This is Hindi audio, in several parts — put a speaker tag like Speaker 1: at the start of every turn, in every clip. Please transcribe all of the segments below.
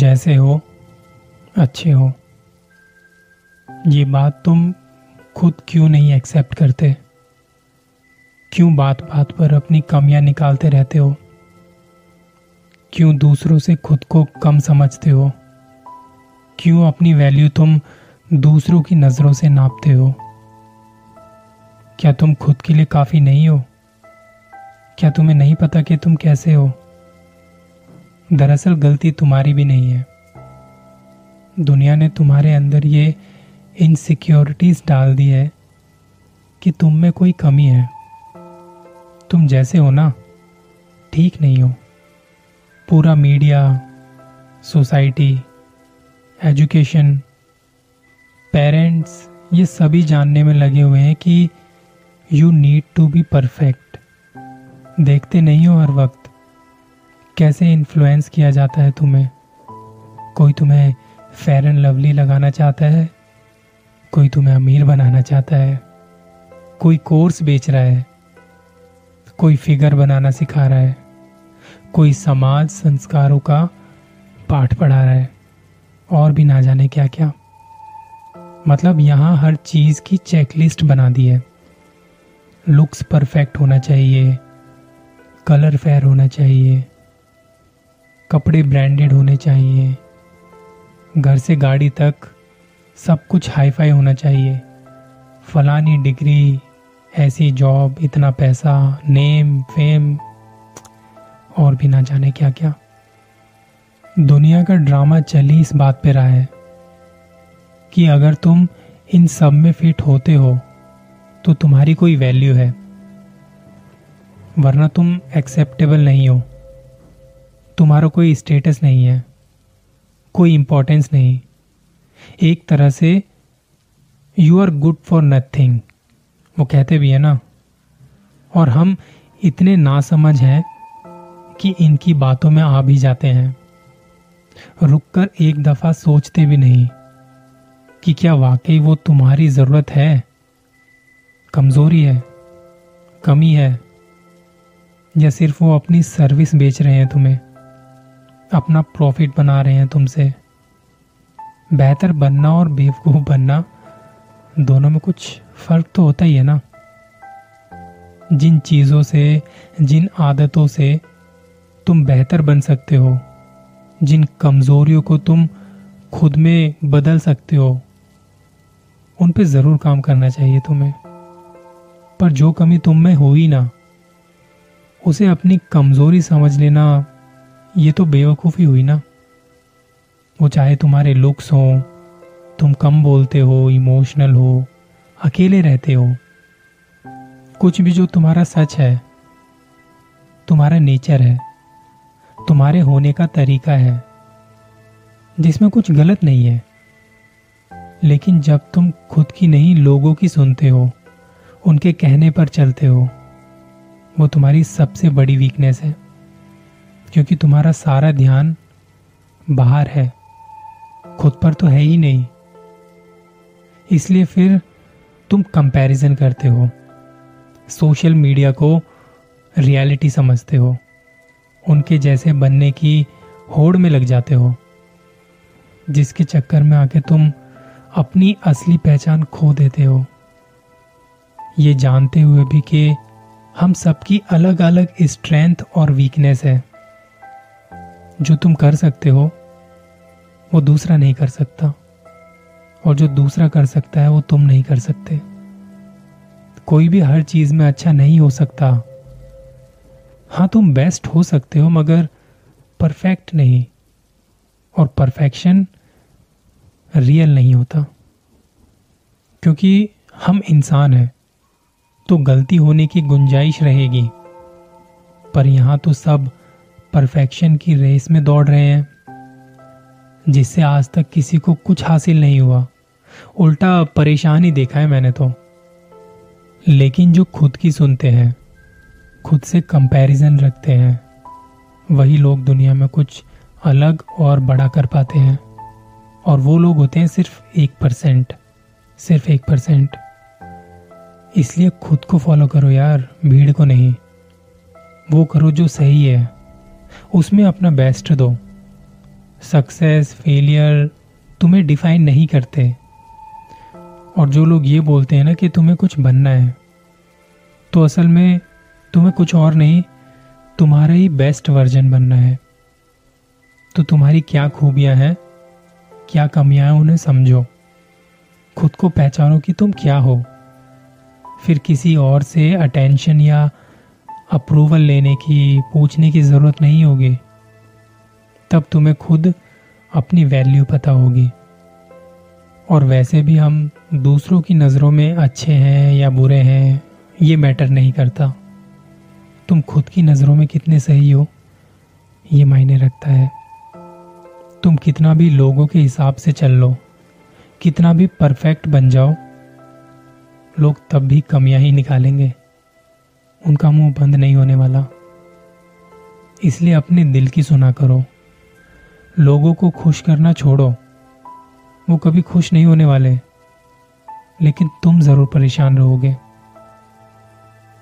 Speaker 1: जैसे हो, अच्छे हो। ये बात तुम खुद क्यों नहीं एक्सेप्ट करते? क्यों बात बात पर अपनी कमियाँ निकालते रहते हो? क्यों दूसरों से खुद को कम समझते हो? क्यों अपनी वैल्यू तुम दूसरों की नज़रों से नापते हो? क्या तुम खुद के लिए काफ़ी नहीं हो? क्या तुम्हें नहीं पता कि तुम कैसे हो? दरअसल गलती तुम्हारी भी नहीं है। दुनिया ने तुम्हारे अंदर ये इनसिक्योरिटीज डाल दी है कि तुम में कोई कमी है। तुम जैसे हो ना, ठीक नहीं हो। पूरा मीडिया सोसाइटी एजुकेशन पेरेंट्स ये सभी जानने में लगे हुए हैं कि you need to be perfect देखते नहीं हो हर वक्त। कैसे इन्फ्लुएंस किया जाता है तुम्हें? कोई तुम्हें फेयर एंड लवली लगाना चाहता है? कोई तुम्हें अमीर बनाना चाहता है? कोई कोर्स बेच रहा है? कोई फिगर बनाना सिखा रहा है? कोई समाज संस्कारों का पाठ पढ़ा रहा है? और भी ना जाने क्या क्या मतलब यहाँ हर चीज़ की चेकलिस्ट बना दी है। लुक्स परफेक्ट होना चाहिए। कलर फेयर होना चाहिए। कपड़े ब्रांडेड होने चाहिए। घर से गाड़ी तक सब कुछ हाई फाई होना चाहिए। फलानी डिग्री, ऐसी जॉब इतना पैसा नेम फेम और भी ना जाने क्या क्या दुनिया का ड्रामा चल ही इस बात पे रहा है कि अगर तुम इन सब में फिट होते हो तो तुम्हारी कोई वैल्यू है। वरना तुम एक्सेप्टेबल नहीं हो। तुम्हारा कोई स्टेटस नहीं है, कोई इंपॉर्टेंस नहीं। एक तरह से you are good for nothing वो कहते भी है ना। और हम इतने नासमझ हैं कि इनकी बातों में आ भी जाते हैं। रुककर एक दफ़ा सोचते भी नहीं कि क्या वाकई वो तुम्हारी ज़रूरत है। कमज़ोरी है, कमी है, या सिर्फ़ वो अपनी सर्विस बेच रहे हैं तुम्हें। अपना प्रॉफिट बना रहे हैं तुमसे। बेहतर बनना और बेवकूफ़ बनना दोनों में कुछ फ़र्क तो होता ही है ना। जिन चीज़ों से, जिन आदतों से तुम बेहतर बन सकते हो, जिन कमजोरियों को तुम खुद में बदल सकते हो, उन पे ज़रूर काम करना चाहिए तुम्हें। पर जो कमी तुम में हो ही ना, उसे अपनी कमज़ोरी समझ लेना ये तो बेवकूफ़ी हुई ना। वो चाहे तुम्हारे लुक्स हो, तुम कम बोलते हो इमोशनल हो, अकेले रहते हो। कुछ भी जो तुम्हारा सच है, तुम्हारा नेचर है, तुम्हारे होने का तरीका है, जिसमें कुछ गलत नहीं है। लेकिन जब तुम खुद की नहीं, लोगों की सुनते हो, उनके कहने पर चलते हो, वो तुम्हारी सबसे बड़ी वीकनेस है। क्योंकि तुम्हारा सारा ध्यान बाहर है। खुद पर तो है ही नहीं। इसलिए फिर तुम कंपैरिजन करते हो। सोशल मीडिया को रियलिटी समझते हो। उनके जैसे बनने की होड़ में लग जाते हो। जिसके चक्कर में आके तुम अपनी असली पहचान खो देते हो। ये जानते हुए भी कि हम सबकी अलग अलग स्ट्रेंथ और वीकनेस है। जो तुम कर सकते हो, वो दूसरा नहीं कर सकता। और जो दूसरा कर सकता है, वो तुम नहीं कर सकते। कोई भी हर चीज़ में अच्छा नहीं हो सकता। हाँ तुम बेस्ट हो सकते हो, मगर परफेक्ट नहीं। और परफेक्शन रियल नहीं होता। क्योंकि हम इंसान हैं तो गलती होने की गुंजाइश रहेगी। पर यहाँ तो सब परफेक्शन की रेस में दौड़ रहे हैं, जिससे आज तक किसी को कुछ हासिल नहीं हुआ। उल्टा परेशान ही देखा है मैंने तो। लेकिन जो खुद की सुनते हैं, खुद से कंपैरिजन रखते हैं, वही लोग दुनिया में कुछ अलग और बड़ा कर पाते हैं। और वो लोग होते हैं सिर्फ़ एक परसेंट, सिर्फ़ एक परसेंट। इसलिए खुद को फॉलो करो यार, भीड़ को नहीं। वो करो जो सही है। उसमें अपना बेस्ट दो। सक्सेस फेलियर तुम्हें डिफाइन नहीं करते। और जो लोग ये बोलते हैं ना कि तुम्हें कुछ बनना है तो असल में तुम्हें कुछ और नहीं, तुम्हारा ही बेस्ट वर्जन बनना है। तो तुम्हारी क्या खूबियाँ हैं, क्या कमियाँ हैं, उन्हें समझो। खुद को पहचानो कि तुम क्या हो। फिर किसी और से अटेंशन या अप्रूवल लेने की, पूछने की ज़रूरत नहीं होगी। तब तुम्हें खुद अपनी वैल्यू पता होगी। और वैसे भी हम दूसरों की नज़रों में अच्छे हैं या बुरे हैं, ये मैटर नहीं करता। तुम खुद की नज़रों में कितने सही हो, ये मायने रखता है। तुम कितना भी लोगों के हिसाब से चल लो, कितना भी परफेक्ट बन जाओ, लोग तब भी कमियाँ ही निकालेंगे। उनका मुँह बंद नहीं होने वाला। इसलिए अपने दिल की सुना करो। लोगों को खुश करना छोड़ो। वो कभी खुश नहीं होने वाले। लेकिन तुम ज़रूर परेशान रहोगे।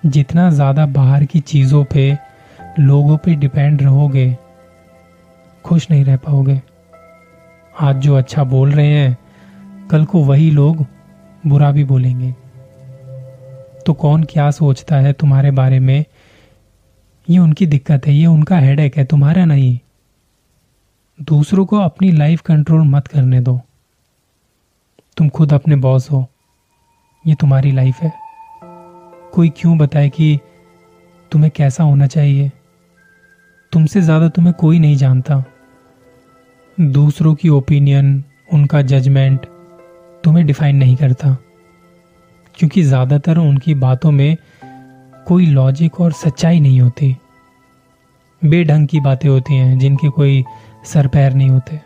Speaker 1: जितना ज़्यादा बाहर की चीज़ों पे, लोगों पे डिपेंड रहोगे, खुश नहीं रह पाओगे। आज जो अच्छा बोल रहे हैं, कल को वही लोग बुरा भी बोलेंगे। तो कौन क्या सोचता है तुम्हारे बारे में? ये उनकी दिक्कत है, ये उनका हेडेक है, तुम्हारा नहीं। दूसरों को अपनी लाइफ कंट्रोल मत करने दो। तुम खुद अपने बॉस हो। ये तुम्हारी लाइफ है। कोई क्यों बताए कि तुम्हें कैसा होना चाहिए? तुमसे ज़्यादा तुम्हें कोई नहीं जानता। दूसरों की ओपिनियन उनका जजमेंट तुम्हें डिफाइन नहीं करता। क्योंकि ज़्यादातर उनकी बातों में कोई लॉजिक और सच्चाई नहीं होती। बेढंग की बातें होती हैं, जिनके कोई सर पैर नहीं होते।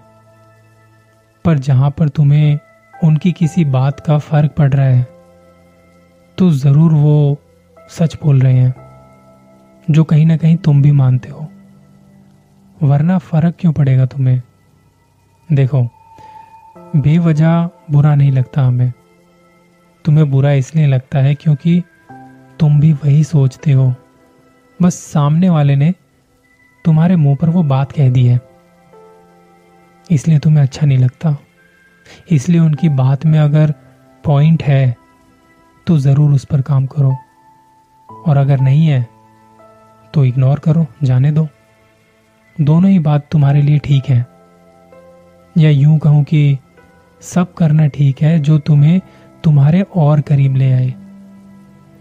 Speaker 1: पर जहाँ पर तुम्हें उनकी किसी बात का फ़र्क पड़ रहा है तो ज़रूर वो सच बोल रहे हैं, जो कहीं ना कहीं तुम भी मानते हो। वरना फ़र्क क्यों पड़ेगा तुम्हें? देखो, बेवजह बुरा नहीं लगता हमें। तुम्हें बुरा इसलिए लगता है क्योंकि तुम भी वही सोचते हो। बस सामने वाले ने तुम्हारे मुँह पर वो बात कह दी है। इसलिए तुम्हें अच्छा नहीं लगता। इसलिए उनकी बात में अगर पॉइंट है तो ज़रूर उस पर काम करो। और अगर नहीं है तो इग्नोर करो, जाने दो। दोनों ही बात तुम्हारे लिए ठीक है। या यूँ कहूँ कि सब करना ठीक है जो तुम्हें तुम्हारे और करीब ले आए।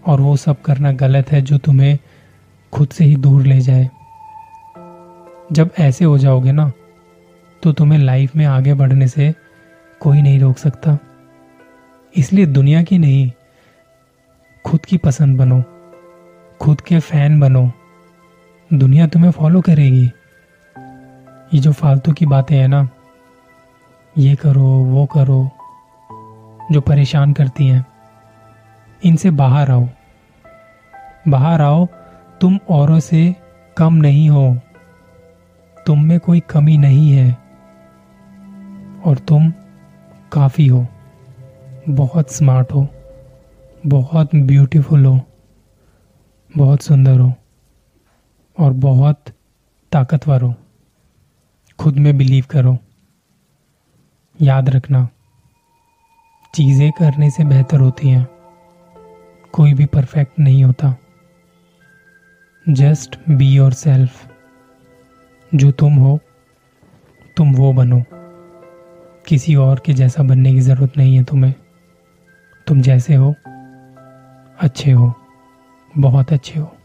Speaker 1: और वो सब करना गलत है जो तुम्हें खुद से ही दूर ले जाए। जब ऐसे हो जाओगे ना तो तुम्हें लाइफ में आगे बढ़ने से कोई नहीं रोक सकता। इसलिए दुनिया की नहीं, खुद की पसंद बनो, खुद के फ़ैन बनो। दुनिया तुम्हें फॉलो करेगी। ये जो फालतू की बातें हैं ना, ये करो, वो करो जो परेशान करती हैं। इनसे बाहर आओ। बाहर आओ, तुम औरों से कम नहीं हो। तुम में कोई कमी नहीं है और तुम काफ़ी हो। बहुत स्मार्ट हो। बहुत ब्यूटीफुल हो। बहुत सुंदर हो। और बहुत ताकतवर हो। खुद में बिलीव करो। याद रखना। चीज़ें करने से बेहतर होती हैं। कोई भी परफेक्ट नहीं होता। Just be yourself. जो तुम हो, तुम वो बनो। किसी और के जैसा बनने की ज़रूरत नहीं है तुम्हें। तुम जैसे हो, अच्छे हो, बहुत अच्छे हो।